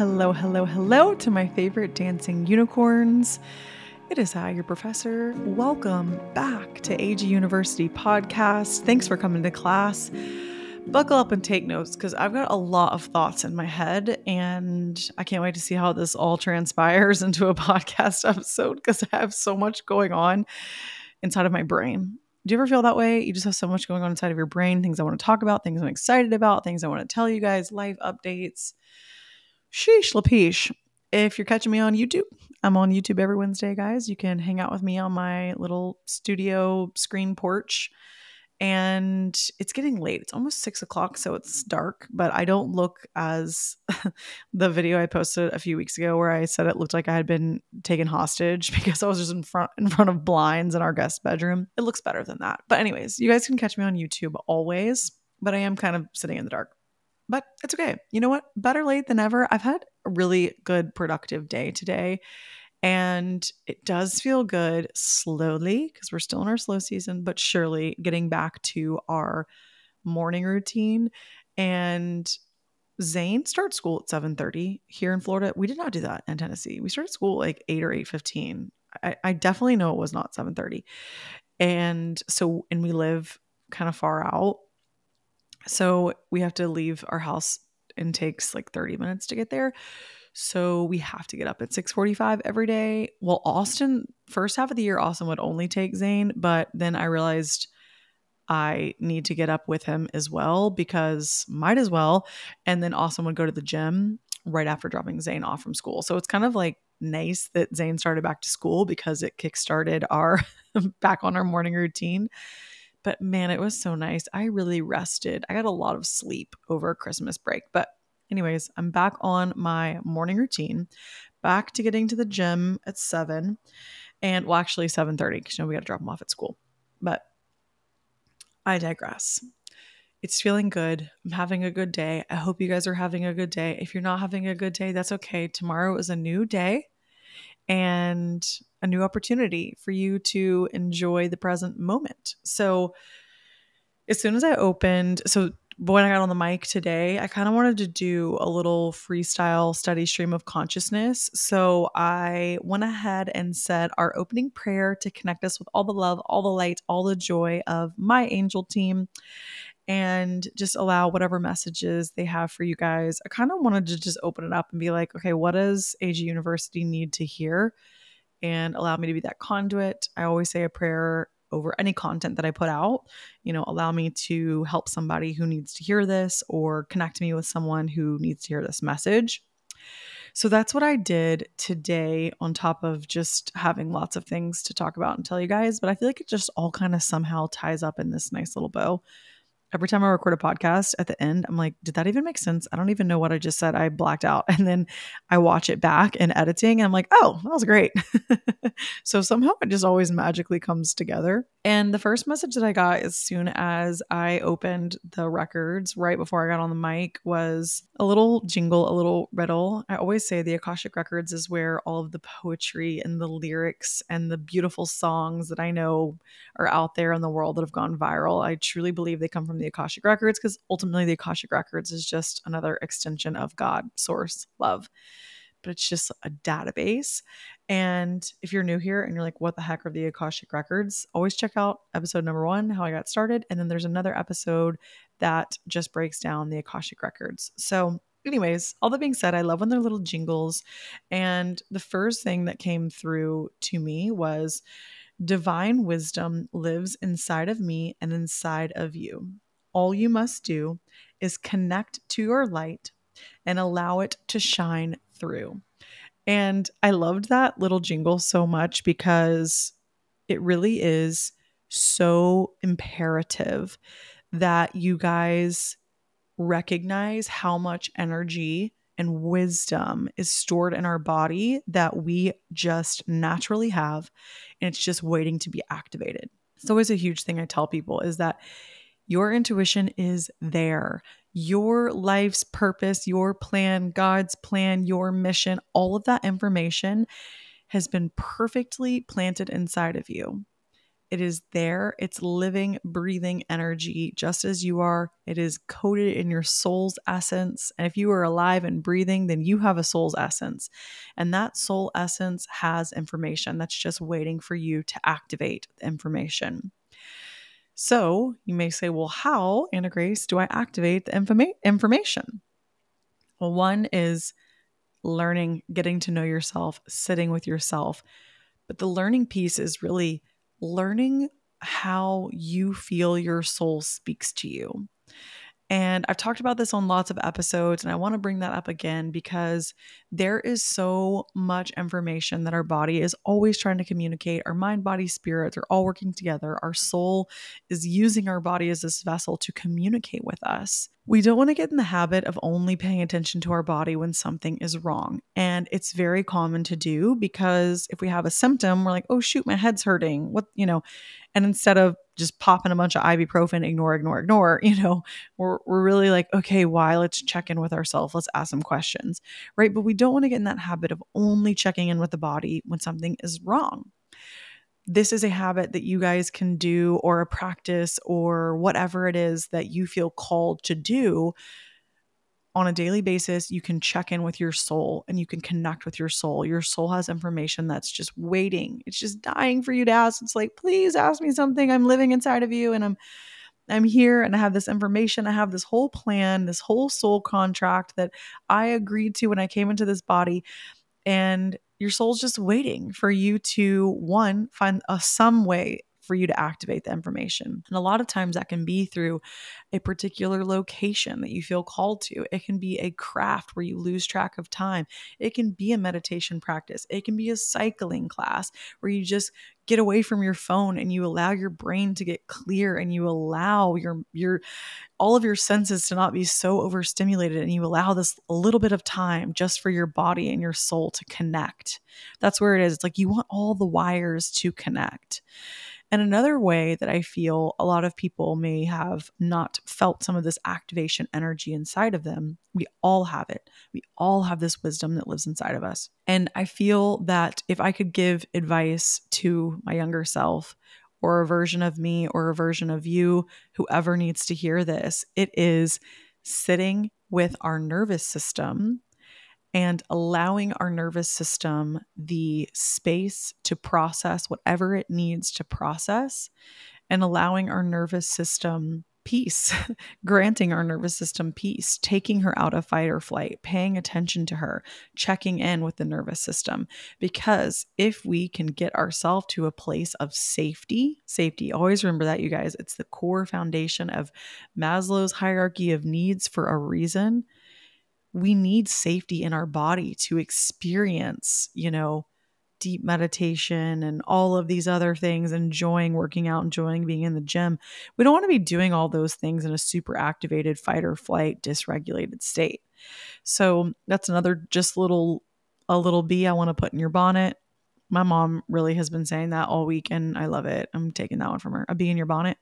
hello, hello, hello to my favorite dancing unicorns. It is I, your professor. Welcome back to AG University Podcast. Thanks for coming to class. Buckle up and take notes because I've got a lot of thoughts in my head, and I can't wait to see how this all transpires into a podcast episode because I have so much going on inside of my brain. Do you ever feel that way? You just have so much going on inside of your brain, things I want to talk about, things I'm excited about, things I want to tell you guys, life updates. Sheesh, lapish. If you're catching me on YouTube, I'm on YouTube every Wednesday, guys. You can hang out with me on my little studio screen porch. And it's getting late. It's almost six o'clock, so it's dark, but I don't look as the video I posted a few weeks ago where I said it looked like I had been taken hostage because I was just in front in front of blinds in our guest bedroom. It looks better than that. But anyways, you guys can catch me on YouTube always, but I am kind of sitting in the dark but it's okay. You know what? Better late than ever. I've had a really good, productive day today. And it does feel good slowly because we're still in our slow season, but surely getting back to our morning routine. And Zane starts school at 7:30 here in Florida. We did not do that in Tennessee. We started school like 8 or 8:15. I, I definitely know it was not 7:30. And so and we live kind of far out. So we have to leave our house and takes like 30 minutes to get there. So we have to get up at 6:45 every day. Well, Austin first half of the year Austin would only take Zane, but then I realized I need to get up with him as well because might as well. And then Austin would go to the gym right after dropping Zane off from school. So it's kind of like nice that Zane started back to school because it kickstarted our back on our morning routine. But man, it was so nice. I really rested. I got a lot of sleep over Christmas break. But, anyways, I'm back on my morning routine, back to getting to the gym at seven, and well, actually seven thirty because you know we got to drop them off at school. But I digress. It's feeling good. I'm having a good day. I hope you guys are having a good day. If you're not having a good day, that's okay. Tomorrow is a new day and a new opportunity for you to enjoy the present moment. So, as soon as I opened, so when I got on the mic today, I kind of wanted to do a little freestyle study stream of consciousness. So I went ahead and said our opening prayer to connect us with all the love, all the light, all the joy of my angel team and just allow whatever messages they have for you guys. I kind of wanted to just open it up and be like, okay, what does AG University need to hear? And allow me to be that conduit. I always say a prayer over any content that I put out. You know, allow me to help somebody who needs to hear this or connect me with someone who needs to hear this message. So that's what I did today, on top of just having lots of things to talk about and tell you guys. But I feel like it just all kind of somehow ties up in this nice little bow every time I record a podcast at the end, I'm like, did that even make sense? I don't even know what I just said. I blacked out. And then I watch it back in editing and I'm like, oh, that was great. so somehow it just always magically comes together. And the first message that I got as soon as I opened the records right before I got on the mic was a little jingle, a little riddle. I always say the Akashic Records is where all of the poetry and the lyrics and the beautiful songs that I know are out there in the world that have gone viral. I truly believe they come from the Akashic Records because ultimately the Akashic Records is just another extension of God, source, love. But it's just a database. And if you're new here and you're like, what the heck are the Akashic Records? Always check out episode number one, how I got started. And then there's another episode that just breaks down the Akashic Records. So, anyways, all that being said, I love when they're little jingles. And the first thing that came through to me was divine wisdom lives inside of me and inside of you all you must do is connect to your light and allow it to shine through. And I loved that little jingle so much because it really is so imperative that you guys recognize how much energy and wisdom is stored in our body that we just naturally have and it's just waiting to be activated. It's always a huge thing I tell people is that your intuition is there. Your life's purpose, your plan, God's plan, your mission, all of that information has been perfectly planted inside of you. It is there. It's living, breathing energy, just as you are. It is coded in your soul's essence. And if you are alive and breathing, then you have a soul's essence. And that soul essence has information that's just waiting for you to activate the information. So you may say, well, how, Anna Grace, do I activate the informa- information? Well, one is learning, getting to know yourself, sitting with yourself. But the learning piece is really learning how you feel your soul speaks to you. And I've talked about this on lots of episodes, and I want to bring that up again because there is so much information that our body is always trying to communicate. Our mind, body, spirit, they're all working together. Our soul is using our body as this vessel to communicate with us. We don't want to get in the habit of only paying attention to our body when something is wrong. And it's very common to do because if we have a symptom, we're like, oh, shoot, my head's hurting. What, you know, and instead of just popping a bunch of ibuprofen, ignore, ignore, ignore, you know, we're, we're really like, okay, why? Let's check in with ourselves. Let's ask some questions, right? But we don't want to get in that habit of only checking in with the body when something is wrong. This is a habit that you guys can do, or a practice, or whatever it is that you feel called to do on a daily basis, you can check in with your soul and you can connect with your soul. Your soul has information that's just waiting. It's just dying for you to ask. It's like, please ask me something. I'm living inside of you and I'm I'm here and I have this information. I have this whole plan, this whole soul contract that I agreed to when I came into this body. And your soul's just waiting for you to one find a some way for you to activate the information. And a lot of times that can be through a particular location that you feel called to. It can be a craft where you lose track of time. It can be a meditation practice. It can be a cycling class where you just get away from your phone and you allow your brain to get clear and you allow your your all of your senses to not be so overstimulated and you allow this little bit of time just for your body and your soul to connect. That's where it is. It's like you want all the wires to connect. And another way that I feel a lot of people may have not felt some of this activation energy inside of them, we all have it. We all have this wisdom that lives inside of us. And I feel that if I could give advice to my younger self, or a version of me, or a version of you, whoever needs to hear this, it is sitting with our nervous system and allowing our nervous system the space to process whatever it needs to process and allowing our nervous system peace, granting our nervous system peace, taking her out of fight or flight, paying attention to her, checking in with the nervous system. Because if we can get ourselves to a place of safety, safety, always remember that, you guys, it's the core foundation of Maslow's hierarchy of needs for a reason we need safety in our body to experience, you know, deep meditation and all of these other things, enjoying working out, enjoying being in the gym. We don't want to be doing all those things in a super activated fight or flight, dysregulated state. So that's another just little, a little bee I want to put in your bonnet. My mom really has been saying that all week, and I love it. I'm taking that one from her. A bee in your bonnet.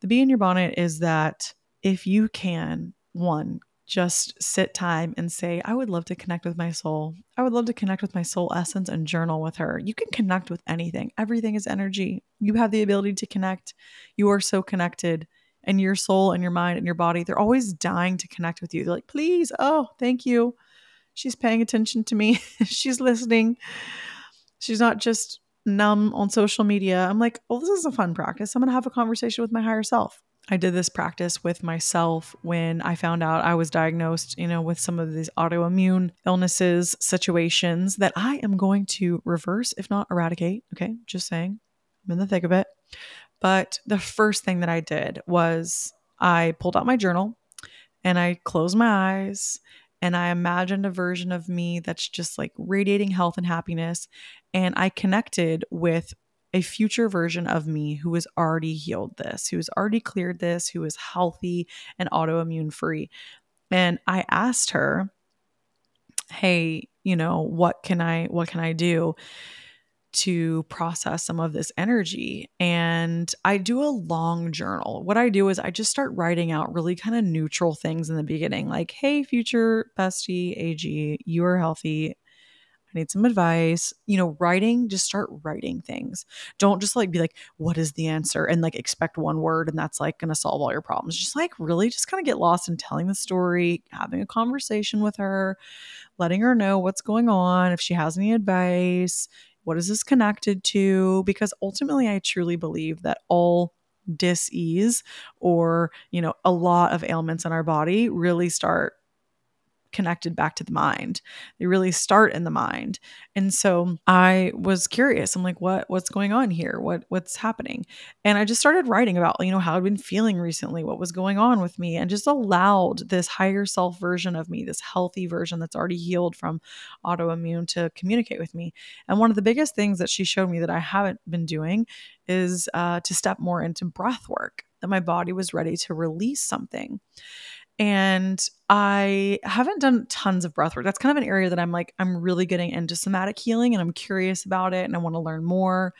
The bee in your bonnet is that if you can, one, just sit time and say, I would love to connect with my soul. I would love to connect with my soul essence and journal with her. You can connect with anything, everything is energy. You have the ability to connect. You are so connected. And your soul and your mind and your body, they're always dying to connect with you. They're like, please, oh, thank you. She's paying attention to me. She's listening. She's not just numb on social media. I'm like, well, this is a fun practice. I'm going to have a conversation with my higher self. I did this practice with myself when I found out I was diagnosed, you know, with some of these autoimmune illnesses, situations that I am going to reverse, if not eradicate. Okay, just saying, I'm in the thick of it. But the first thing that I did was I pulled out my journal and I closed my eyes and I imagined a version of me that's just like radiating health and happiness. And I connected with a future version of me who has already healed this, who has already cleared this, who is healthy and autoimmune free. And I asked her, "Hey, you know, what can I what can I do?" to process some of this energy. And I do a long journal. What I do is I just start writing out really kind of neutral things in the beginning, like, hey, future bestie, AG, you are healthy. I need some advice. You know, writing, just start writing things. Don't just like be like, what is the answer? And like expect one word and that's like going to solve all your problems. Just like really just kind of get lost in telling the story, having a conversation with her, letting her know what's going on, if she has any advice, what is this connected to? Because ultimately, I truly believe that all dis-ease or you know a lot of ailments in our body really start connected back to the mind. They really start in the mind. And so I was curious. I'm like, what what's going on here? What what's happening? And I just started writing about, you know, how I'd been feeling recently, what was going on with me, and just allowed this higher self version of me, this healthy version that's already healed from autoimmune to communicate with me. And one of the biggest things that she showed me that I haven't been doing is uh, to step more into breath work, that my body was ready to release something. And I haven't done tons of breath work. That's kind of an area that I'm like, I'm really getting into somatic healing and I'm curious about it and I want to learn more.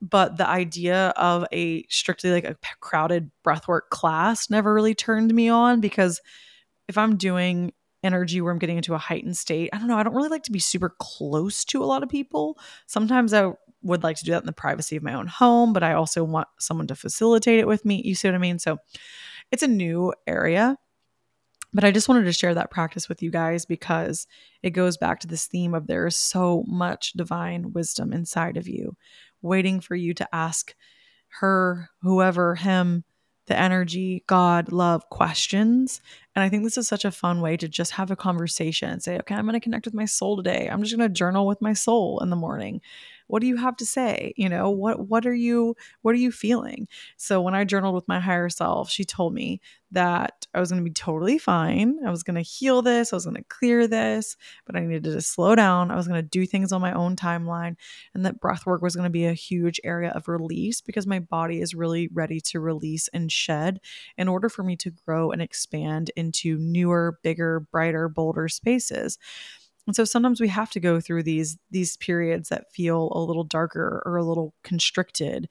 But the idea of a strictly like a crowded breathwork class never really turned me on because if I'm doing energy where I'm getting into a heightened state, I don't know, I don't really like to be super close to a lot of people. Sometimes I would like to do that in the privacy of my own home, but I also want someone to facilitate it with me. You see what I mean? So it's a new area. But I just wanted to share that practice with you guys because it goes back to this theme of there is so much divine wisdom inside of you, waiting for you to ask her, whoever, him, the energy, God, love questions. And I think this is such a fun way to just have a conversation and say, okay, I'm going to connect with my soul today. I'm just going to journal with my soul in the morning what do you have to say? You know what what are you what are you feeling? So when i journaled with my higher self she told me that i was going to be totally fine. I was going to heal this i was going to clear this but i needed to slow down. I was going to do things on my own timeline and that breath work was going to be a huge area of release because my body is really ready to release and shed in order for me to grow and expand into newer bigger brighter bolder spaces and so sometimes we have to go through these these periods that feel a little darker or a little constricted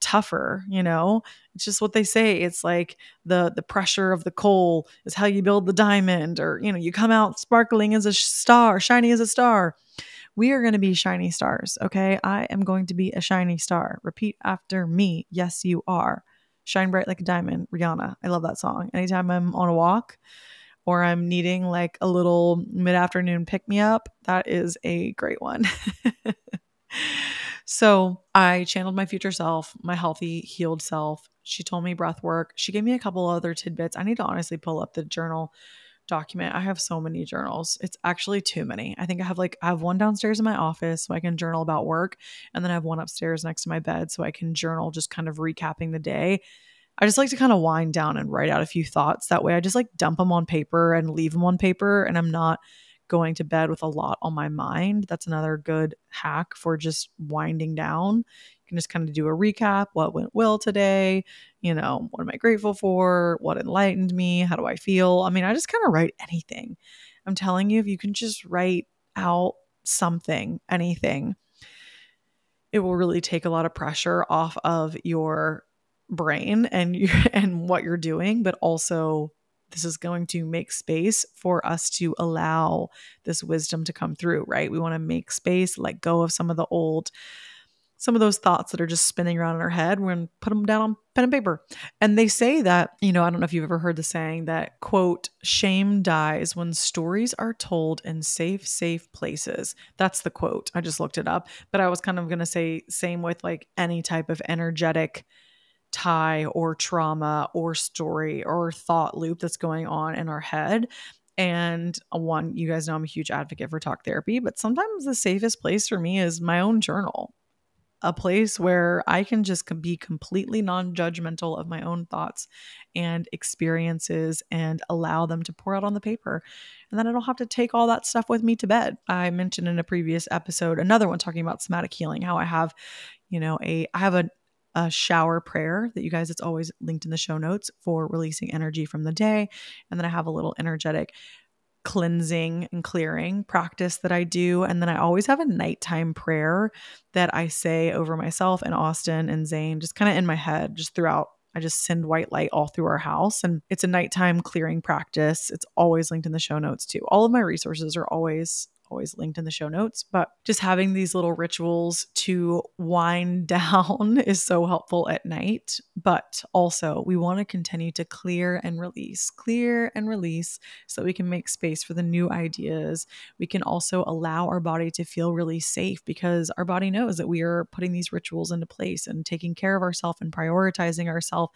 tougher you know? It's just what they say. It's like the the pressure of the coal is how you build the diamond or you know you come out sparkling as a star shiny as a star. We are going to be shiny stars okay? I am going to be a shiny star. Repeat after me. Yes you are. Shine bright like a diamond. Rihanna i love that song. Anytime i'm on a walk or I'm needing like a little mid afternoon pick me up, that is a great one. so I channeled my future self, my healthy, healed self. She told me breath work. She gave me a couple other tidbits. I need to honestly pull up the journal document. I have so many journals. It's actually too many. I think I have like I have one downstairs in my office so I can journal about work and then I have one upstairs next to my bed so I can journal just kind of recapping the day. I just like to kind of wind down and write out a few thoughts. That way I just like dump them on paper and leave them on paper and I'm not going to bed with a lot on my mind. That's another good hack for just winding down. You can just kind of do a recap what went well today, you know, what am I grateful for, what enlightened me, how do I feel? I mean, I just kind of write anything. I'm telling you if you can just write out something, anything, it will really take a lot of pressure off of your brain and you and what you're doing but also this is going to make space for us to allow this wisdom to come through right? We want to make space let go of some of the old some of those thoughts that are just spinning around in our head. We're going to put them down on pen and paper. And they say that you know i don't know if you've ever heard the saying that quote shame dies when stories are told in safe safe places. That's the quote. I just looked it up. But i was kind of going to say same with like any type of energetic tie or trauma or story or thought loop that's going on in our head. And one, you guys know I'm a huge advocate for talk therapy, but sometimes the safest place for me is my own journal, a place where I can just be completely non judgmental of my own thoughts and experiences and allow them to pour out on the paper. And then I don't have to take all that stuff with me to bed. I mentioned in a previous episode, another one talking about somatic healing, how I have, you know, a, I have a, a shower prayer that you guys, it's always linked in the show notes for releasing energy from the day. And then I have a little energetic cleansing and clearing practice that I do. And then I always have a nighttime prayer that I say over myself and Austin and Zane, just kind of in my head, just throughout. I just send white light all through our house. And it's a nighttime clearing practice. It's always linked in the show notes too. All of my resources are always always linked in the show notes. But just having these little rituals to wind down is so helpful at night. But also, we want to continue to clear and release, clear and release so that we can make space for the new ideas. We can also allow our body to feel really safe because our body knows that we are putting these rituals into place and taking care of ourselves and prioritizing ourselves.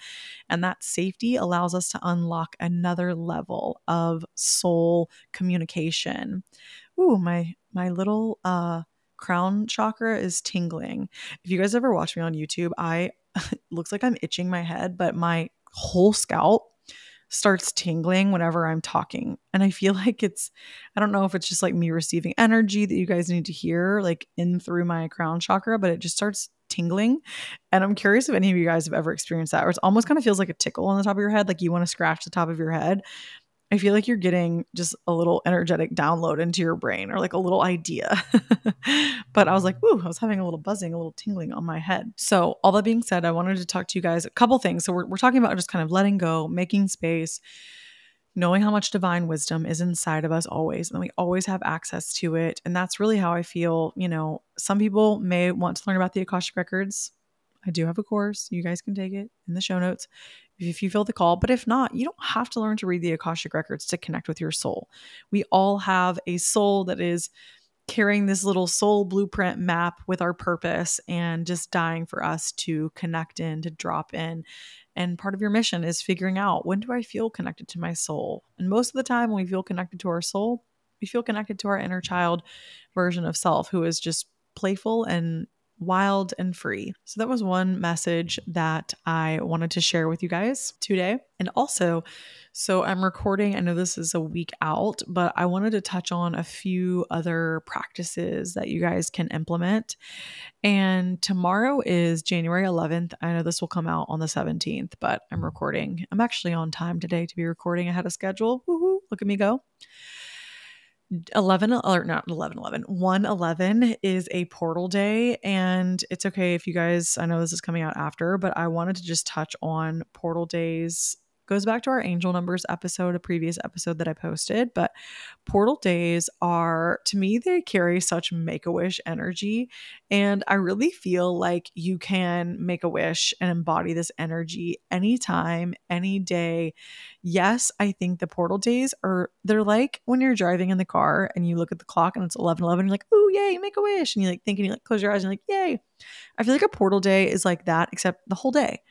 And that safety allows us to unlock another level of soul communication. Ooh, my my little uh crown chakra is tingling. If you guys ever watch me on YouTube, I looks like I'm itching my head, but my whole scalp starts tingling whenever I'm talking. And I feel like it's, I don't know if it's just like me receiving energy that you guys need to hear, like in through my crown chakra, but it just starts tingling. And I'm curious if any of you guys have ever experienced that, or it's almost kind of feels like a tickle on the top of your head, like you want to scratch the top of your head. I feel like you're getting just a little energetic download into your brain or like a little idea. but I was like, mm-hmm. ooh, I was having a little buzzing, a little tingling on my head. So, all that being said, I wanted to talk to you guys a couple things. So, we're, we're talking about just kind of letting go, making space, knowing how much divine wisdom is inside of us always, and we always have access to it. And that's really how I feel. You know, some people may want to learn about the Akashic Records. I do have a course. You guys can take it in the show notes if you feel the call. But if not, you don't have to learn to read the Akashic Records to connect with your soul. We all have a soul that is carrying this little soul blueprint map with our purpose and just dying for us to connect in, to drop in. And part of your mission is figuring out when do I feel connected to my soul? And most of the time, when we feel connected to our soul, we feel connected to our inner child version of self who is just playful and wild and free. So that was one message that I wanted to share with you guys today. And also, so I'm recording, I know this is a week out, but I wanted to touch on a few other practices that you guys can implement. And tomorrow is January 11th. I know this will come out on the 17th, but I'm recording. I'm actually on time today to be recording ahead of schedule. Woohoo, look at me go. 11 or not 11 11 1 11 is a portal day and it's okay if you guys i know this is coming out after but i wanted to just touch on portal days goes back to our angel numbers episode, a previous episode that I posted. But portal days are, to me, they carry such make a wish energy. And I really feel like you can make a wish and embody this energy anytime, any day. Yes, I think the portal days are, they're like when you're driving in the car and you look at the clock and it's 11 11, you're like, oh, yay, make a wish. And you like think and you like close your eyes and you're like, yay. I feel like a portal day is like that, except the whole day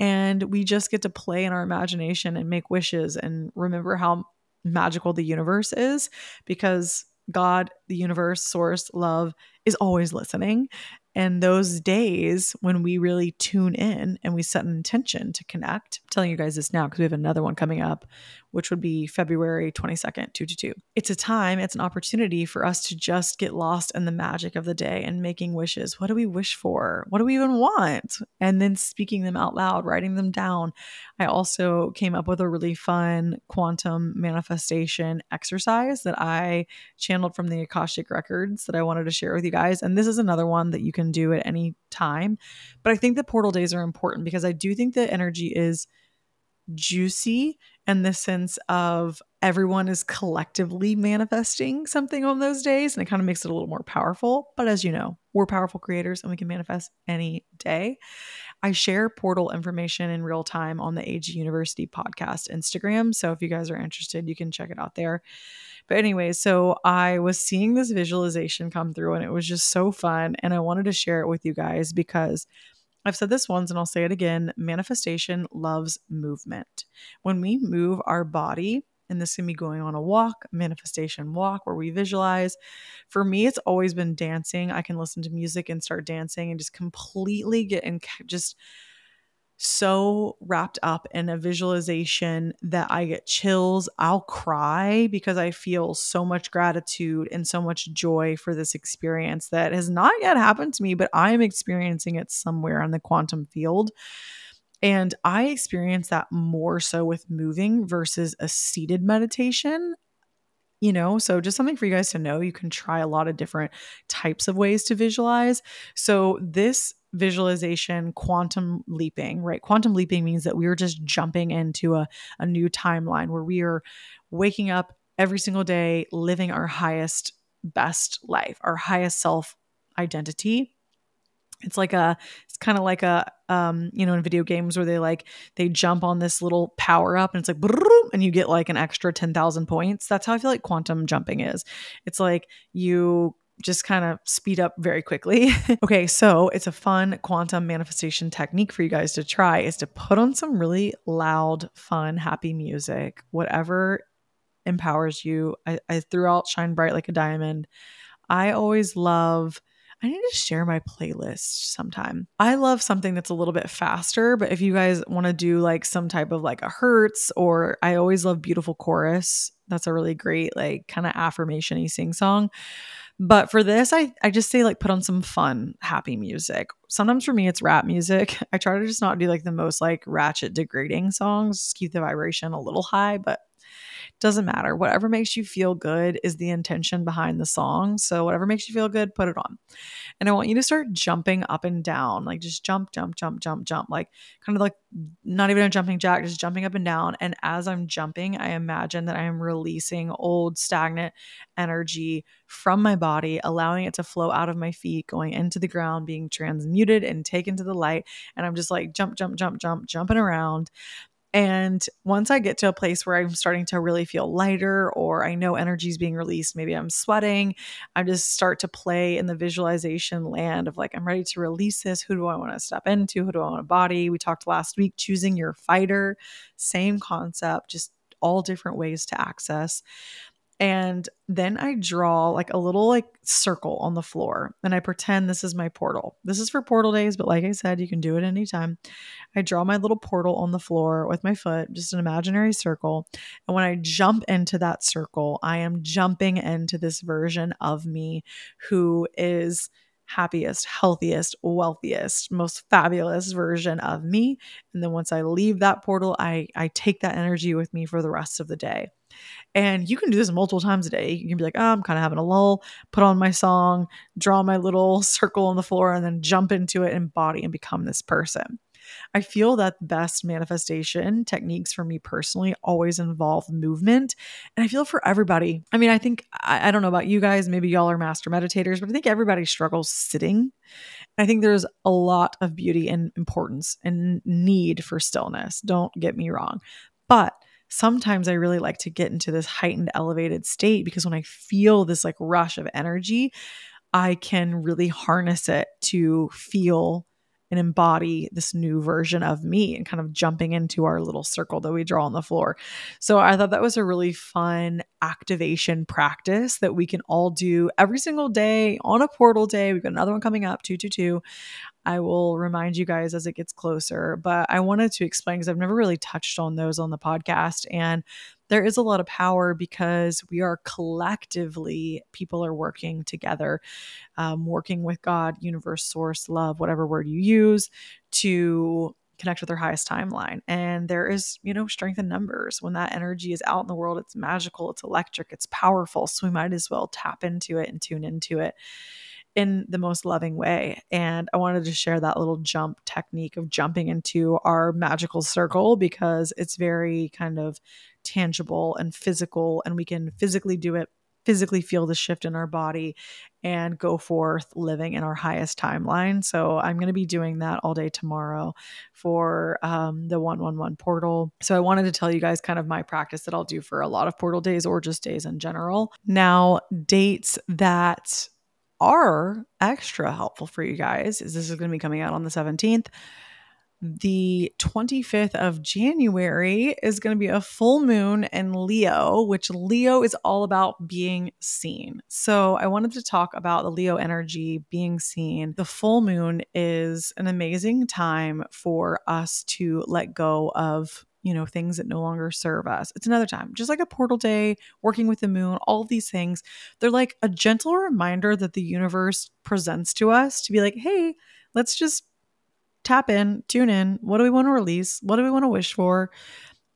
and we just get to play in our imagination and make wishes and remember how magical the universe is because God, the universe, source, love is always listening. And those days when we really tune in and we set an intention to connect, I'm telling you guys this now because we have another one coming up, which would be February 22nd, 222. It's a time, it's an opportunity for us to just get lost in the magic of the day and making wishes. What do we wish for? What do we even want? And then speaking them out loud, writing them down. I also came up with a really fun quantum manifestation exercise that I channeled from the Akashic Records that I wanted to share with you guys. And this is another one that you can do at any time. But I think the portal days are important because I do think the energy is juicy in the sense of everyone is collectively manifesting something on those days and it kind of makes it a little more powerful. But as you know, we're powerful creators and we can manifest any day. I share portal information in real time on the AG University podcast Instagram. So if you guys are interested, you can check it out there. But anyway, so I was seeing this visualization come through and it was just so fun. And I wanted to share it with you guys because I've said this once and I'll say it again manifestation loves movement. When we move our body, and this can be going on a walk, manifestation walk, where we visualize. For me, it's always been dancing. I can listen to music and start dancing and just completely get in, just so wrapped up in a visualization that I get chills. I'll cry because I feel so much gratitude and so much joy for this experience that has not yet happened to me, but I'm experiencing it somewhere in the quantum field. And I experience that more so with moving versus a seated meditation you know so just something for you guys to know you can try a lot of different types of ways to visualize so this visualization quantum leaping, right? Quantum leaping means that we are just jumping into a, a new timeline where we are waking up every single day, living our highest best life, our highest self identity. It's like a, it's kind of like a, um, you know, in video games where they like, they jump on this little power up and it's like, and you get like an extra 10,000 points. That's how I feel like quantum jumping is. It's like you just kind of speed up very quickly. okay, so it's a fun quantum manifestation technique for you guys to try is to put on some really loud, fun, happy music, whatever empowers you. I, I threw out Shine Bright Like a Diamond. I always love. I need to share my playlist sometime. I love something that's a little bit faster, but if you guys want to do like some type of like a Hertz or I always love Beautiful Chorus. That's a really great like kind of affirmation-y sing song. But for this, I, I just say like put on some fun, happy music. Sometimes for me, it's rap music. I try to just not do like the most like ratchet, degrading songs, just keep the vibration a little high, but doesn't matter. Whatever makes you feel good is the intention behind the song. So whatever makes you feel good, put it on. And I want you to start jumping up and down, like just jump, jump, jump, jump, jump, like kind of like not even a jumping jack, just jumping up and down. And as I'm jumping, I imagine that I am releasing old stagnant energy from my body, allowing it to flow out of my feet, going into the ground, being transmuted and taken to the light. And I'm just like jump, jump, jump, jump, jumping around. And once I get to a place where I'm starting to really feel lighter or I know energy is being released, maybe I'm sweating, I just start to play in the visualization land of like, I'm ready to release this. Who do I want to step into? Who do I want to body? We talked last week, choosing your fighter, same concept, just all different ways to access. And then I draw like a little like circle on the floor and I pretend this is my portal. This is for portal days, but like I said, you can do it anytime. I draw my little portal on the floor with my foot, just an imaginary circle. And when I jump into that circle, I am jumping into this version of me who is happiest, healthiest, wealthiest, most fabulous version of me. And then once I leave that portal, I I take that energy with me for the rest of the day. And you can do this multiple times a day. You can be like, oh, I'm kind of having a lull, put on my song, draw my little circle on the floor, and then jump into it and body and become this person. I feel that best manifestation techniques for me personally always involve movement. And I feel for everybody. I mean, I think, I, I don't know about you guys, maybe y'all are master meditators, but I think everybody struggles sitting. I think there's a lot of beauty and importance and need for stillness. Don't get me wrong. But sometimes I really like to get into this heightened, elevated state because when I feel this like rush of energy, I can really harness it to feel and embody this new version of me and kind of jumping into our little circle that we draw on the floor. So I thought that was a really fun activation practice that we can all do every single day on a portal day. We've got another one coming up, 222. I will remind you guys as it gets closer. But I wanted to explain because I've never really touched on those on the podcast. And there is a lot of power because we are collectively, people are working together, um, working with God, universe, source, love, whatever word you use to connect with their highest timeline. And there is, you know, strength in numbers. When that energy is out in the world, it's magical, it's electric, it's powerful. So we might as well tap into it and tune into it in the most loving way. And I wanted to share that little jump technique of jumping into our magical circle because it's very kind of tangible and physical, and we can physically do it, physically feel the shift in our body, and go forth living in our highest timeline. So I'm going to be doing that all day tomorrow for um, the 111 portal. So I wanted to tell you guys kind of my practice that I'll do for a lot of portal days or just days in general. Now, dates that are extra helpful for you guys is this is going to be coming out on the 17th. The 25th of January is going to be a full moon in Leo, which Leo is all about being seen. So, I wanted to talk about the Leo energy being seen. The full moon is an amazing time for us to let go of you know, things that no longer serve us. It's another time, just like a portal day, working with the moon, all these things. They're like a gentle reminder that the universe presents to us to be like, hey, let's just tap in, tune in. What do we want to release? What do we want to wish for?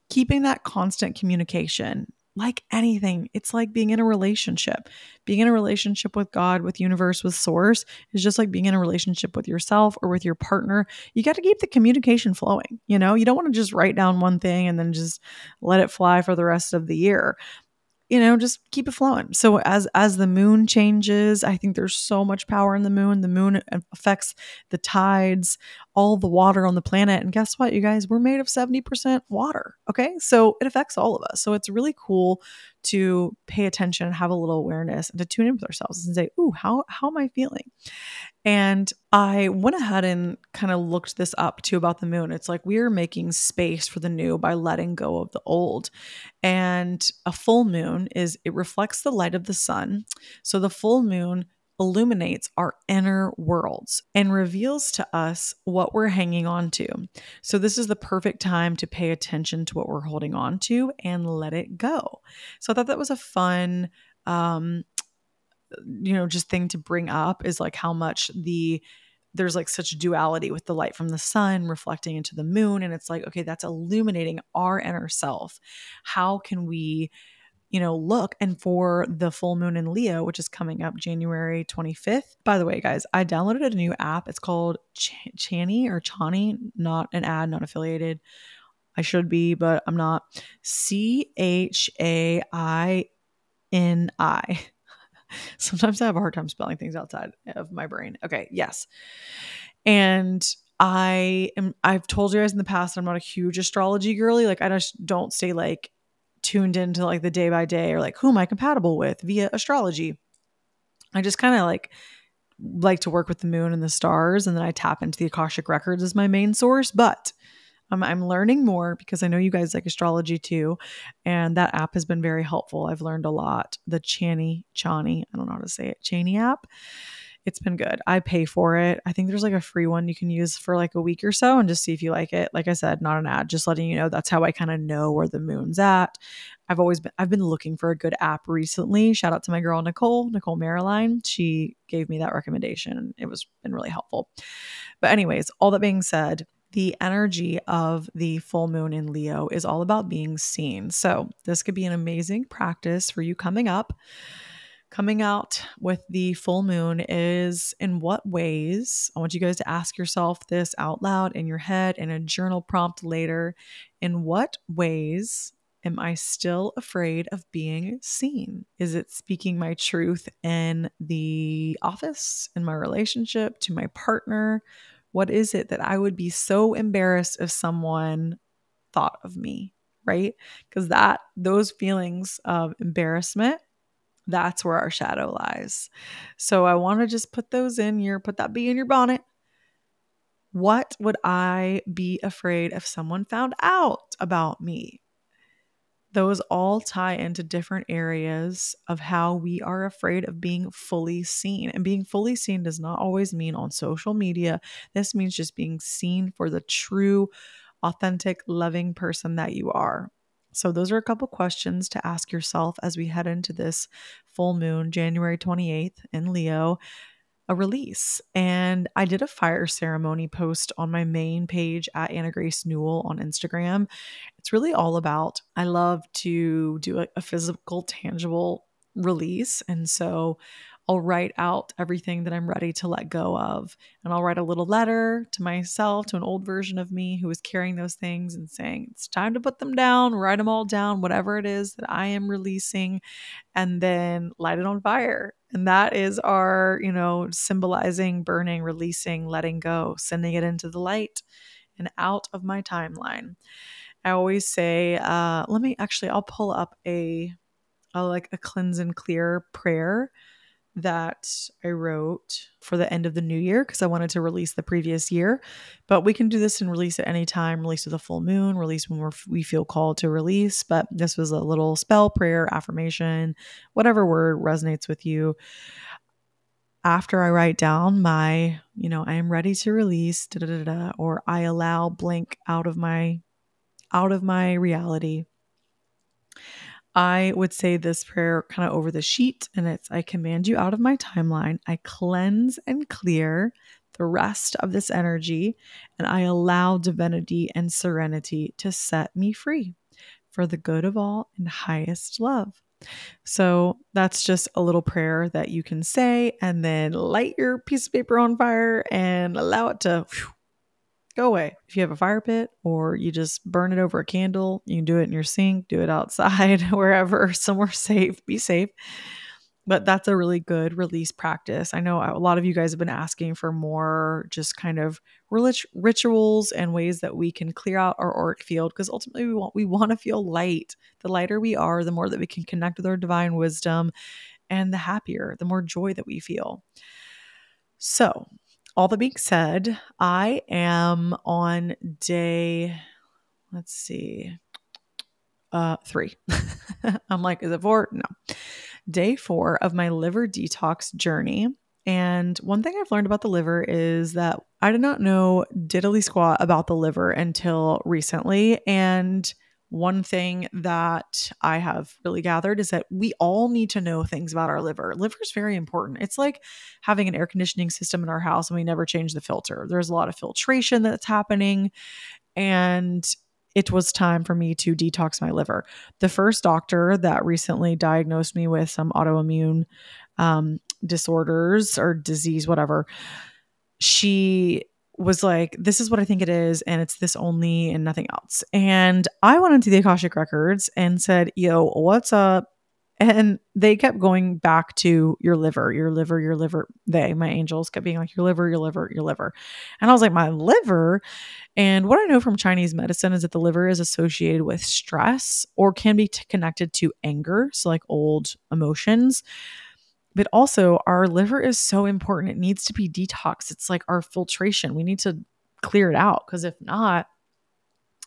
Keeping that constant communication like anything, it's like being in a relationship. Being in a relationship with God, with universe, with source is just like being in a relationship with yourself or with your partner. You got to keep the communication flowing. You know, you don't want to just write down one thing and then just let it fly for the rest of the year. you know just keep it flowing so as as the moon changes i think there's so much power in the moon the moon uh, affects the tides all the water on the planet and guess what you guys we're made of 70% water okay so it affects all of us so it's really cool to pay attention have a little awareness and to tune in with ourselves and say ooh how how am i feeling and I went ahead and kind of looked this up too about the moon. It's like we are making space for the new by letting go of the old. And a full moon is it reflects the light of the sun. So the full moon illuminates our inner worlds and reveals to us what we're hanging on to. So, this is the perfect time to pay attention to what we're holding on to and let it go. So, I thought that was a fun um, you know just thing to bring up is like how much the there's like such duality with the light from the sun reflecting into the moon and it's like okay that's illuminating our inner self how can we you know look and for the full moon in leo which is coming up january 25th by the way guys i downloaded a new app it's called Ch- chani or chani not an ad not affiliated i should be but i'm not c-h-a-i-n-i Sometimes I have a hard time spelling things outside of my brain. Okay, yes. And I am I've told you guys in the past I'm not a huge astrology girly. Like I just don't stay like tuned into like the day by day or like who am I compatible with via astrology. I just kind of like like to work with the moon and the stars and then I tap into the Akashic records as my main source, but I'm learning more because I know you guys like astrology too. And that app has been very helpful. I've learned a lot. The Chani, Chani, I don't know how to say it, Chani app. It's been good. I pay for it. I think there's like a free one you can use for like a week or so and just see if you like it. Like I said, not an ad, just letting you know that's how I kind of know where the moon's at. I've always been I've been looking for a good app recently. Shout out to my girl Nicole, Nicole Marilyn. She gave me that recommendation. It was been really helpful. But anyways, all that being said, the energy of the full moon in Leo is all about being seen. So, this could be an amazing practice for you coming up. Coming out with the full moon is in what ways? I want you guys to ask yourself this out loud in your head in a journal prompt later. In what ways am I still afraid of being seen? Is it speaking my truth in the office, in my relationship, to my partner? What is it that I would be so embarrassed if someone thought of me, right? Because that, those feelings of embarrassment, that's where our shadow lies. So I want to just put those in your, put that bee in your bonnet. What would I be afraid if someone found out about me? those all tie into different areas of how we are afraid of being fully seen. And being fully seen does not always mean on social media. This means just being seen for the true, authentic, loving person that you are. So, those are a couple questions to ask yourself as we head into this full moon, January 28th in Leo a release. And I did a fire ceremony post on my main page at Anna Grace Newell on Instagram. It's really all about, I love to do a, a physical, tangible release. And so I'll write out everything that I'm ready to let go of. And I'll write a little letter to myself, to an old version of me who was carrying those things and saying, it's time to put them down, write them all down, whatever it is that I am releasing, and then light it on fire. And that is our, you know, symbolizing burning, releasing, letting go, sending it into the light and out of my timeline. I always say, uh, let me actually, I'll pull up a, a like a cleanse and clear prayer that I wrote for the end of the new year because I wanted to release the previous year. But we can do this and release at any time, release with a full moon, release when we feel called to release. But this was a little spell, prayer, affirmation, whatever word resonates with you. After I write down my, you know, I am ready to release, da, da, da, or I allow blank out of my out of my reality I would say this prayer kind of over the sheet, and it's I command you out of my timeline. I cleanse and clear the rest of this energy, and I allow divinity and serenity to set me free for the good of all and highest love. So that's just a little prayer that you can say and then light your piece of paper on fire and allow it to whew, go away. If you have a fire pit or you just burn it over a candle, you can do it in your sink, do it outside, wherever, somewhere safe, be safe. But that's a really good release practice. I know a lot of you guys have been asking for more just kind of rituals and ways that we can clear out our auric field because ultimately we want we want to feel light. The lighter we are, the more that we can connect with our divine wisdom and the happier, the more joy that we feel. So, all that being said, I am on day, let's see, uh, three. I'm like, is it four? No. Day four of my liver detox journey. And one thing I've learned about the liver is that I did not know diddly squat about the liver until recently. And one thing that I have really gathered is that we all need to know things about our liver. Liver is very important. It's like having an air conditioning system in our house and we never change the filter. There's a lot of filtration that's happening. And it was time for me to detox my liver. The first doctor that recently diagnosed me with some autoimmune um, disorders or disease, whatever, she was like, this is what I think it is, and it's this only and nothing else. And I went into the Akashic Records and said, yo, what's up? And they kept going back to your liver, your liver, your liver. They, my angels, kept being like, your liver, your liver, your liver. And I was like, my liver? And what I know from Chinese medicine is that the liver is associated with stress or can be t- connected to anger. So, like old emotions but also our liver is so important. It needs to be detoxed. It's like our filtration. We need to clear it out because if not,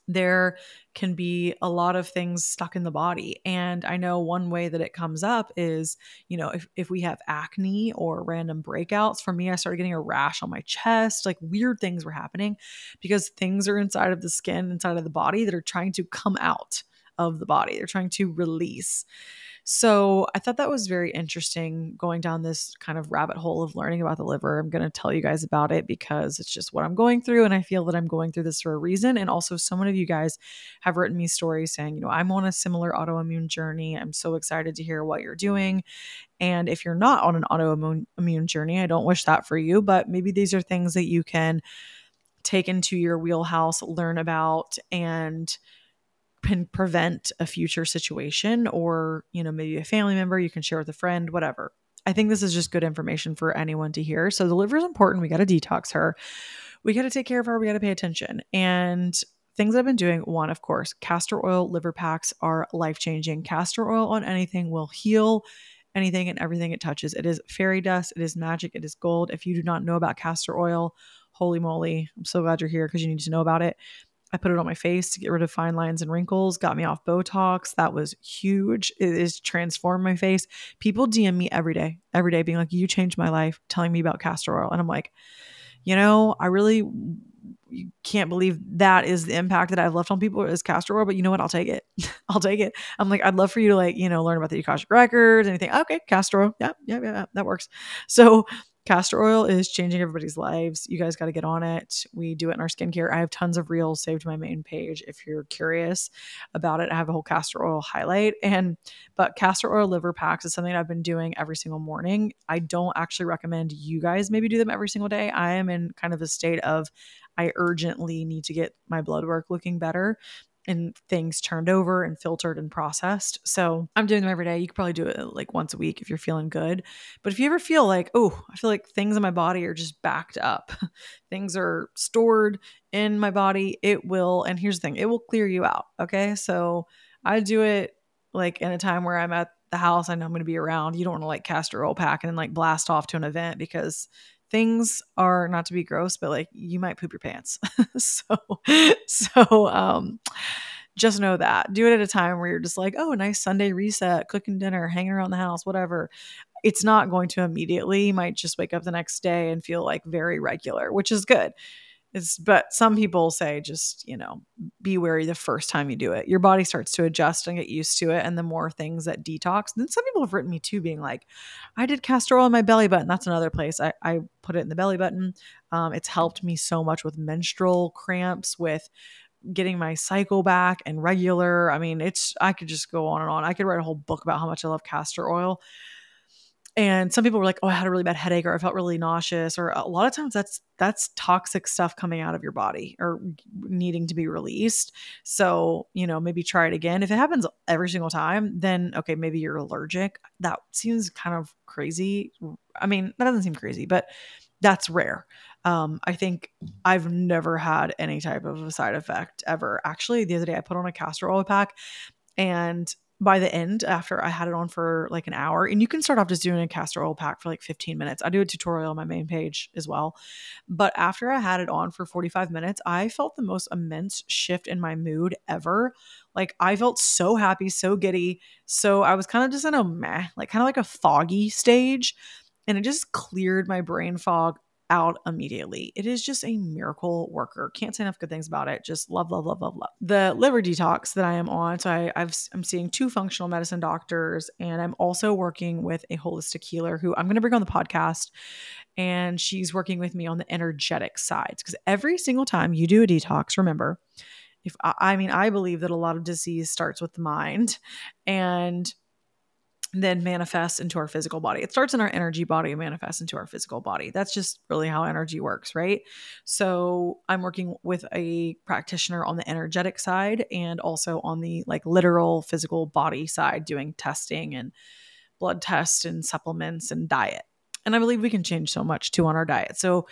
there can be a lot of things stuck in the body. And I know one way that it comes up is, you know, if, if we have acne or random breakouts, for me, I started getting a rash on my chest, like weird things were happening because things are inside of the skin, inside of the body that are trying to come out of the body. They're trying to release. So I thought that was very interesting going down this kind of rabbit hole of learning about the liver. I'm going to tell you guys about it because it's just what I'm going through. And I feel that I'm going through this for a reason. And also, so many of you guys have written me stories saying, you know, I'm on a similar autoimmune journey. I'm so excited to hear what you're doing. And if you're not on an autoimmune journey, I don't wish that for you, but maybe these are things that you can take into your wheelhouse, learn about, and can prevent a future situation or, you know, maybe a family member you can share with a friend, whatever. I think this is just good information for anyone to hear. So the liver is important. We got to detox her. We got to take care of her. We got to pay attention. And things I've been doing one, of course, castor oil liver packs are life changing. Castor oil on anything will heal anything and everything it touches. It is fairy dust, it is magic, it is gold. If you do not know about castor oil, holy moly, I'm so glad you're here because you need to know about it. I put it on my face to get rid of fine lines and wrinkles, got me off Botox. That was huge. It has transformed my face. People DM me every day, every day, being like, You changed my life, telling me about castor oil. And I'm like, You know, I really can't believe that is the impact that I've left on people is castor oil, but you know what? I'll take it. I'll take it. I'm like, I'd love for you to like, you know, learn about the Akashic records, anything. Okay, castor oil. Yeah, yeah, yeah, that works. So Castor oil is changing everybody's lives. You guys got to get on it. We do it in our skincare. I have tons of reels saved to my main page if you're curious about it. I have a whole castor oil highlight and but castor oil liver packs is something I've been doing every single morning. I don't actually recommend you guys maybe do them every single day. I am in kind of a state of I urgently need to get my blood work looking better and things turned over and filtered and processed. So I'm doing them every day. You could probably do it like once a week if you're feeling good. But if you ever feel like, oh, I feel like things in my body are just backed up, things are stored in my body, it will, and here's the thing, it will clear you out. Okay. So I do it like in a time where I'm at the house, I know I'm going to be around. You don't want to like cast castor oil pack and then like blast off to an event because things are not to be gross, but like you might poop your pants. so, so, um, just know that do it at a time where you're just like, oh, a nice Sunday reset, cooking dinner, hanging around the house, whatever. It's not going to immediately. You might just wake up the next day and feel like very regular, which is good. It's, but some people say just, you know, be wary the first time you do it. Your body starts to adjust and get used to it. And the more things that detox, then some people have written me too, being like, I did castor oil in my belly button. That's another place. I, I put it in the belly button. Um, it's helped me so much with menstrual cramps, with getting my cycle back and regular. I mean, it's, I could just go on and on. I could write a whole book about how much I love castor oil. And some people were like oh i had a really bad headache or i felt really nauseous or a lot of times that's that's toxic stuff coming out of your body or needing to be released. So you know maybe try it again. If it happens every single time then okay maybe you're allergic. That seems kind of crazy. I mean that doesn't seem crazy but that's rare. Um, I think I've never had any type of a side effect ever. Actually, the other day I put on a castor oil pack and by the end, after I had it on for like an hour, and you can start off just doing a castor oil pack for like 15 minutes. I do a tutorial on my main page as well. But after I had it on for 45 minutes, I felt the most immense shift in my mood ever. Like I felt so happy, so giddy. So I was kind of just in a meh, like kind of like a foggy stage. And it just cleared my brain fog out immediately. It is just a miracle worker. Can't say enough good things about it. Just love, love, love, love, love. The liver detox that I am on. So I, I've, I'm seeing two functional medicine doctors, and I'm also working with a holistic healer who I'm going to bring on the podcast. And she's working with me on the energetic sides because every single time you do a detox, remember, if I I, mean, I believe that a lot of disease starts with the mind, and then manifests into our physical body. It starts in our energy body and manifests into our physical body. That's just really how energy works, right? So I'm working with a practitioner on the energetic side and also on the like literal physical body side, doing testing and blood tests and supplements and diet. And I believe we can change so much too on our diet. So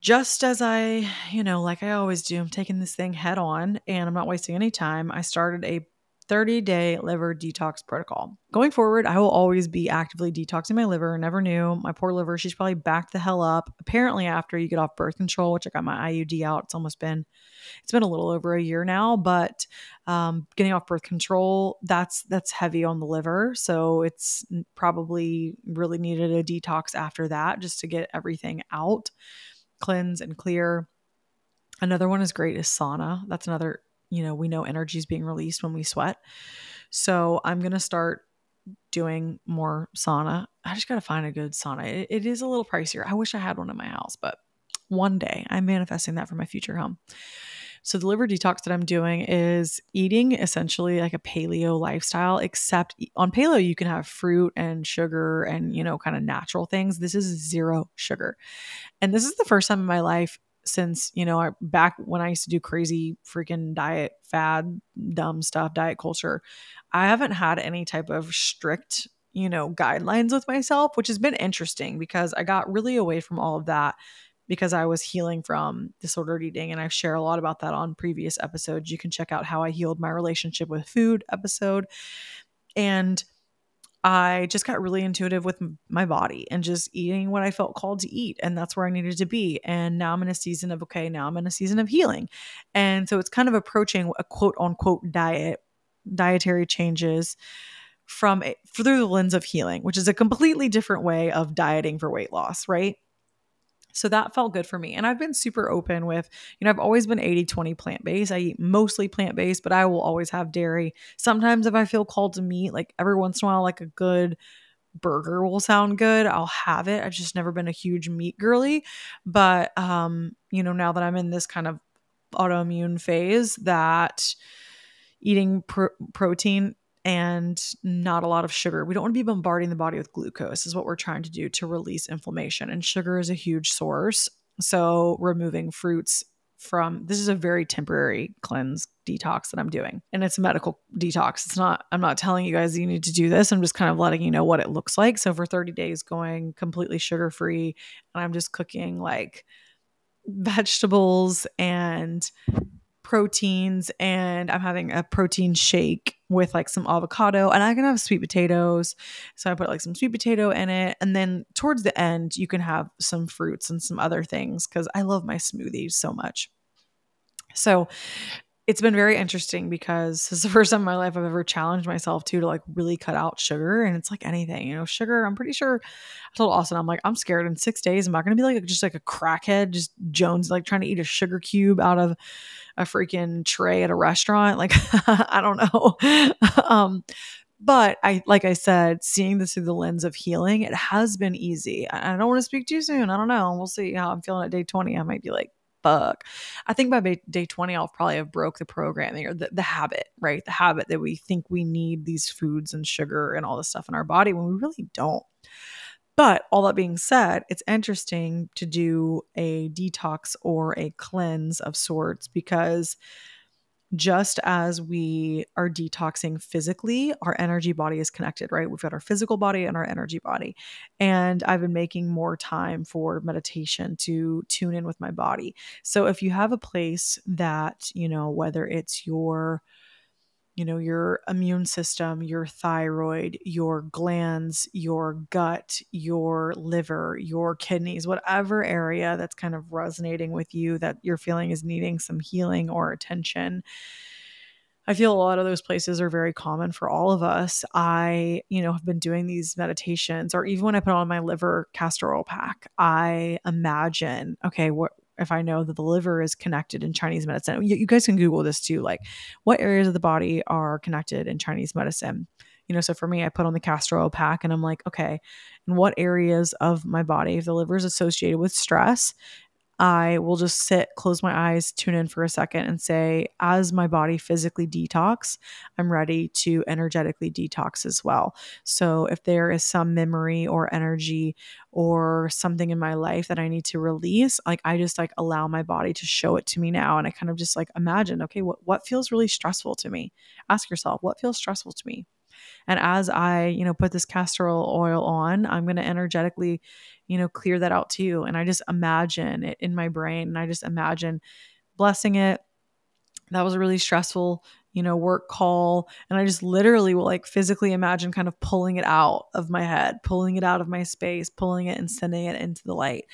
just as I, you know, like I always do, I'm taking this thing head on and I'm not wasting any time. I started a 30 day liver detox protocol. Going forward, I will always be actively detoxing my liver. Never knew. My poor liver, she's probably backed the hell up. Apparently, after you get off birth control, which I got my IUD out, it's almost been, it's been a little over a year now, but um, getting off birth control, that's, that's heavy on the liver. So it's probably really needed a detox after that just to get everything out, cleanse and clear. Another one is great is sauna. That's another you know, we know energy is being released when we sweat. So I'm going to start doing more sauna. I just got to find a good sauna. It, it is a little pricier. I wish I had one in my house, but one day I'm manifesting that for my future home. So the liver detox that I'm doing is eating essentially like a paleo lifestyle, except on paleo you can have fruit and sugar and you know kind of natural things. This is zero sugar. And this is the first time in my life since you know back when i used to do crazy freaking diet fad dumb stuff diet culture i haven't had any type of strict you know guidelines with myself which has been interesting because i got really away from all of that because i was healing from disordered eating and i share a lot about that on previous episodes. You can check out how i healed my relationship with food episode. And I just got really intuitive with my body and just eating what I felt called to eat. And that's where I needed to be. And now I'm in a season of, okay, now I'm in a season of healing. And so it's kind of approaching a quote unquote diet, dietary changes from through the lens of healing, which is a completely different way of dieting for weight loss, right? So that felt good for me. And I've been super open with, you know, I've always been 80 20 plant based. I eat mostly plant based, but I will always have dairy. Sometimes if I feel called to meat, like every once in a while, like a good burger will sound good. I'll have it. I've just never been a huge meat girly. But, um, you know, now that I'm in this kind of autoimmune phase, that eating pr- protein and not a lot of sugar. We don't want to be bombarding the body with glucose, is what we're trying to do to release inflammation. And sugar is a huge source. So, removing fruits from this is a very temporary cleanse detox that I'm doing. And it's a medical detox. It's not, I'm not telling you guys you need to do this. I'm just kind of letting you know what it looks like. So, for 30 days, going completely sugar free, and I'm just cooking like vegetables and proteins and I'm having a protein shake with like some avocado and I can have sweet potatoes. So I put like some sweet potato in it. And then towards the end, you can have some fruits and some other things because I love my smoothies so much. So it's been very interesting because it's the first time in my life I've ever challenged myself to to like really cut out sugar. And it's like anything, you know, sugar. I'm pretty sure I told Austin, I'm like, I'm scared in six days. I'm not gonna be like just like a crackhead, just Jones like trying to eat a sugar cube out of a freaking tray at a restaurant. Like I don't know. um, but I like I said, seeing this through the lens of healing, it has been easy. I don't want to speak too soon. I don't know. We'll see how I'm feeling at day 20. I might be like fuck. I think by day 20, I'll probably have broke the programming or the, the habit, right? The habit that we think we need these foods and sugar and all this stuff in our body when we really don't. But all that being said, it's interesting to do a detox or a cleanse of sorts because just as we are detoxing physically, our energy body is connected, right? We've got our physical body and our energy body. And I've been making more time for meditation to tune in with my body. So if you have a place that, you know, whether it's your you know, your immune system, your thyroid, your glands, your gut, your liver, your kidneys, whatever area that's kind of resonating with you that you're feeling is needing some healing or attention. I feel a lot of those places are very common for all of us. I, you know, have been doing these meditations, or even when I put on my liver castor oil pack, I imagine, okay, what if I know that the liver is connected in Chinese medicine. You, you guys can Google this too. Like, what areas of the body are connected in Chinese medicine? You know, so for me, I put on the castor oil pack and I'm like, okay, in what areas of my body, if the liver is associated with stress I will just sit, close my eyes, tune in for a second, and say, as my body physically detox, I'm ready to energetically detox as well. So if there is some memory or energy or something in my life that I need to release, like I just like allow my body to show it to me now. And I kind of just like imagine, okay, what, what feels really stressful to me? Ask yourself, what feels stressful to me? And as I, you know, put this castor oil on, I'm going to energetically, you know, clear that out too. And I just imagine it in my brain and I just imagine blessing it. That was a really stressful you know, work call. And I just literally will like physically imagine kind of pulling it out of my head, pulling it out of my space, pulling it and sending it into the light.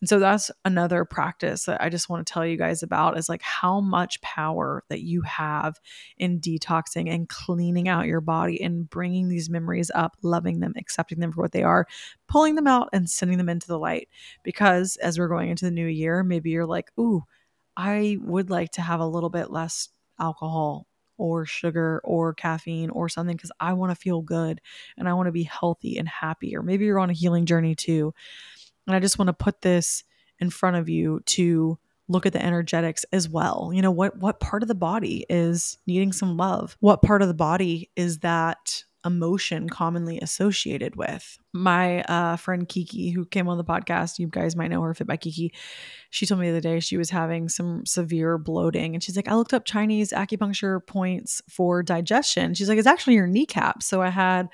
And so that's another practice that I just want to tell you guys about is like how much power that you have in detoxing and cleaning out your body and bringing these memories up, loving them, accepting them for what they are, pulling them out and sending them into the light. Because as we're going into the new year, maybe you're like, ooh, I would like to have a little bit less alcohol or sugar or caffeine or something because I want to feel good and I want to be healthy and happy. Or maybe you're on a healing journey too. And I just want to put this in front of you to look at the energetics as well. You know, what what part of the body is needing some love? What part of the body is that emotion commonly associated with. My uh, friend Kiki, who came on the podcast, you guys might know her, Fit by Kiki, she told me the other day she was having some severe bloating. And she's like, I looked up Chinese acupuncture points for digestion. She's like, it's actually your kneecaps. So I had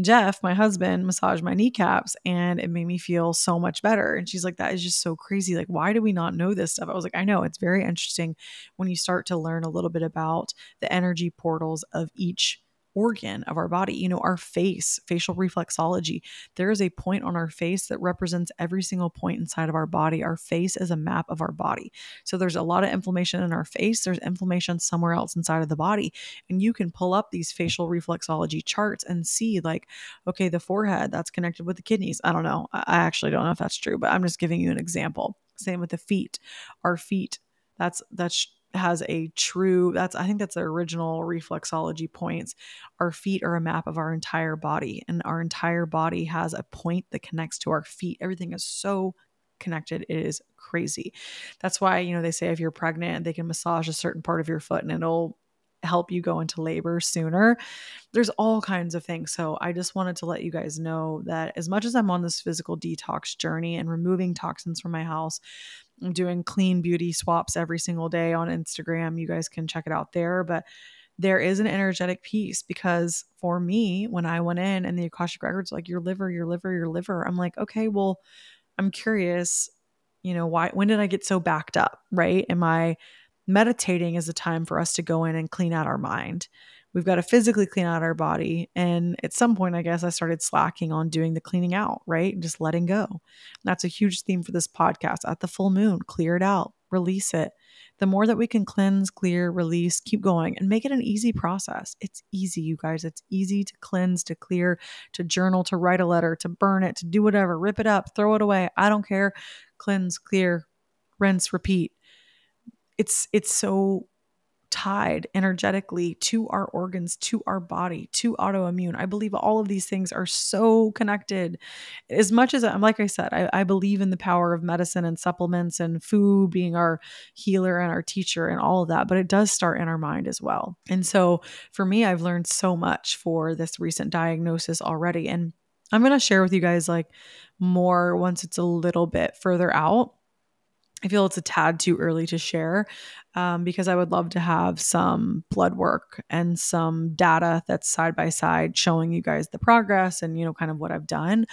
Jeff, my husband, massage my kneecaps and it made me feel so much better. And she's like, that is just so crazy. Like, why do we not know this stuff? I was like, I know it's very interesting when you start to learn a little bit about the energy portals of each organ of our body. You know, our face, facial reflexology, there is a point on our face that represents every single point inside of our body. Our face is a map of our body. So there's a lot of inflammation in our face, there's inflammation somewhere else inside of the body. And you can pull up these facial reflexology charts and see, like, okay, the forehead, that's connected with the kidneys. I don't know. I actually don't know if that's true, but I'm just giving you an example. Same with the feet. Our feet, that's that's has a true that's i think that's the original reflexology points our feet are a map of our entire body and our entire body has a point that connects to our feet everything is so connected it is crazy that's why you know they say if you're pregnant they can massage a certain part of your foot and it'll help you go into labor sooner. There's all kinds of things. So I just wanted to let you guys know that as much as I'm on this physical detox journey and removing toxins from my house, I'm doing clean beauty swaps every single day on Instagram. You guys can check it out there. But there is an energetic piece because for me, when I went in and the Akashic Records, like your liver, your liver, your liver, I'm like, okay, well, I'm curious, you know, why, when did I get so backed up? Right. Am I meditating is a time for us to go in and clean out our mind? We've got to physically clean out our body. And at some point, I guess I started slacking on doing the cleaning out, right? And just letting go. And that's a huge theme for this podcast. At the full moon, clear it out, release it. The more that we can cleanse, clear, release, keep going and make it an easy process. It's easy, you guys. It's easy to cleanse, to clear, to journal, to write a letter, to burn it, to do whatever, rip it up, throw it away. I don't care. Cleanse, clear, rinse, repeat. It's it's so tied energetically to our organs, to our body, to autoimmune. I believe all of these things are so connected. As much as I'm, like I said, I, I believe in the power of medicine and supplements and food being our healer and our teacher and all of that, but it does start in our mind as well. And so for me, I've learned so much for this recent diagnosis already. And I'm going to share with you guys like more once it's a little bit further out. I feel it's a tad too early to share um, because I would love to have some blood work and some data that's side by side showing you guys the progress and, you know, kind of what I've done.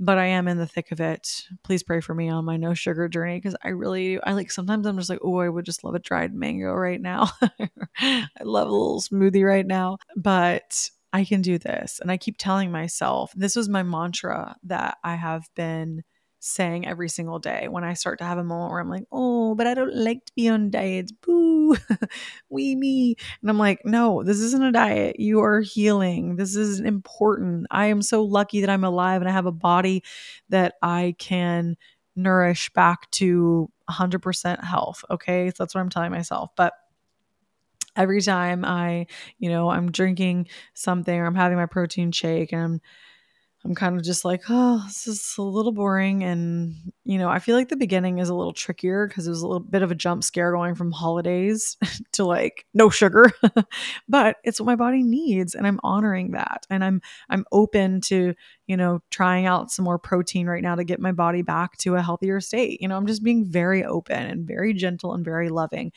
But I am in the thick of it. Please pray for me on my no sugar journey because I really, I like sometimes I'm just like, oh, I would just love a dried mango right now. I love a little smoothie right now. But I can do this. And I keep telling myself, this was my mantra that I have been saying every single day when I start to have a moment where I'm like, oh, but I don't like to be on diets. Boo, we me. And I'm like, no, this isn't a diet. You are healing. This is important. I am so lucky that I'm alive and I have a body that I can nourish back to 100% health. Okay. So that's what I'm telling myself. But every time I, you know, I'm drinking something or I'm having my protein shake and I'm I'm kind of just like, oh, this is a little boring. And, you know, I feel like the beginning is a little trickier because it was a little bit of a jump scare going from holidays to like no sugar. but it's what my body needs. And I'm honoring that. And I'm I'm open to, you know, trying out some more protein right now to get my body back to a healthier state. You know, I'm just being very open and very gentle and very loving.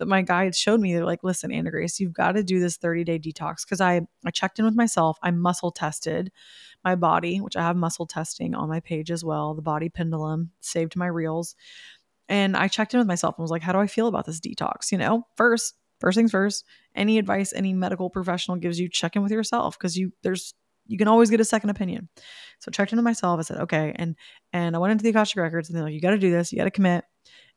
But my guides showed me, they're like, listen, Anna Grace, you've got to do this 30 day detox. Cause I I checked in with myself, I muscle tested my body, which I have muscle testing on my page as well, the body pendulum saved my reels. And I checked in with myself and was like, how do I feel about this detox? You know, first, first things first, any advice any medical professional gives you, check in with yourself because you there's you can always get a second opinion. So I checked into myself. I said, okay. And and I went into the Akashic records and they're like, you got to do this, you got to commit.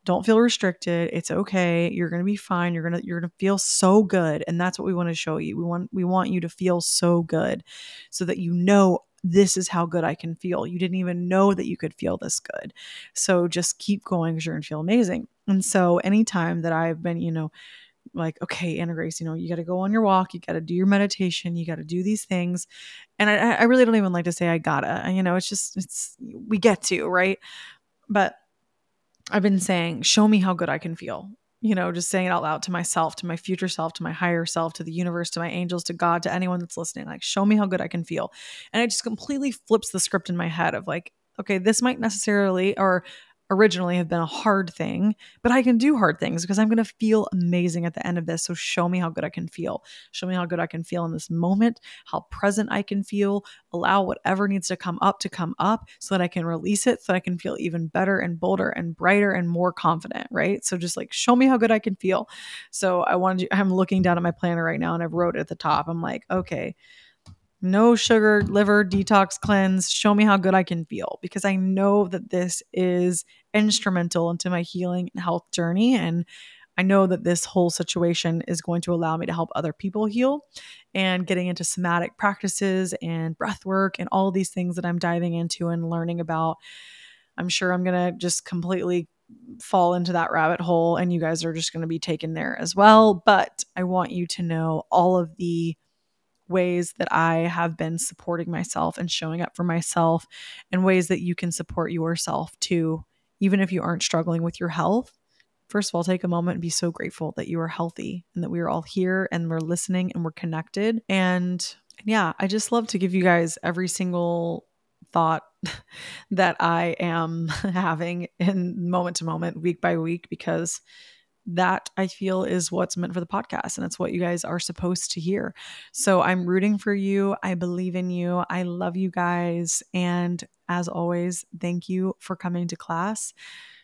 Don't feel restricted. It's okay. You're to be fine. You're to you're to feel so good and that's what we want to show you. We want we want you to feel so good so that you know this is how good I can feel. You didn't even know that you could feel this good. So just keep going because you're going to feel amazing. And so anytime that I've been, you know, like, okay, Anna Grace, you know, you got to go on your walk, you got to do your meditation, you got to do these things. And I, I really don't even like to say I gotta, you know, it's just, it's, we get to, right? But I've been saying, show me how good I can feel you know, just saying it out loud to myself, to my future self, to my higher self, to the universe, to my angels, to God, to anyone that's listening, like, show me how good I can feel. And it just completely flips the script in my head of like, okay, this might necessarily, or originally have been a hard thing, but I can do hard things because I'm going to feel amazing at the end of this. So show me how good I can feel. Show me how good I can feel in this moment, how present I can feel. Allow whatever needs to come up to come up so that I can release it, so that I can feel even better and bolder and brighter and more confident, right? So just like show me how good I can feel. So I wanted I'm looking down at my planner right now and I've wrote it at the top. I'm like, okay, no sugar liver detox cleanse. Show me how good i can feel because i know that this is instrumental into my healing and health journey. And i know that this whole situation is going to allow me to help other people heal and getting into somatic practices and breath work and all these things that i'm diving into and learning about. I'm sure i'm going to just completely fall into that rabbit hole and you guys are just going to be taken there as well. But i want you to know all of the ways that I have been supporting myself and showing up for myself, and ways that you can support yourself too, even if you aren't struggling with your health. First of all, take a moment and be so grateful that you are healthy and that we are all here and we're listening and we're connected. And yeah, I just love to give you guys every single thought that I am having in moment to moment, week by week, because that I feel is what's meant for the podcast and it's what you guys are supposed to hear. So I'm rooting for you. I believe in you. I love you guys. And as always, thank you for coming to class.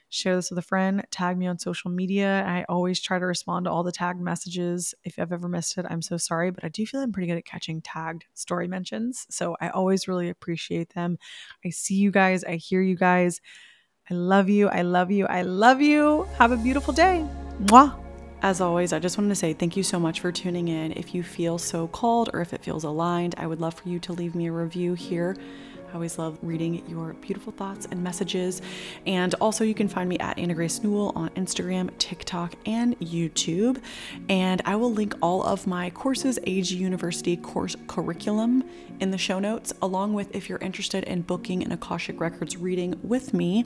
Share this with a friend, tag me on social media. I always try to respond to all the tagged messages. If I've ever missed it, I'm so sorry, but I do feel I'm pretty good at catching tagged story mentions. So I always really appreciate them. I see you guys, I hear you guys. I love you. I love you. I love you. Have a beautiful day. Mwah. As always, I just wanted to say thank you so much for tuning in. If you feel so called or if it feels aligned, I would love for you to leave me a review here I always love reading your beautiful thoughts and messages. And also, you can find me at Anna Grace Newell on Instagram, TikTok, and YouTube. And I will link all of my courses, AG University course curriculum, in the show notes, along with if you're interested in booking an Akashic Records reading with me.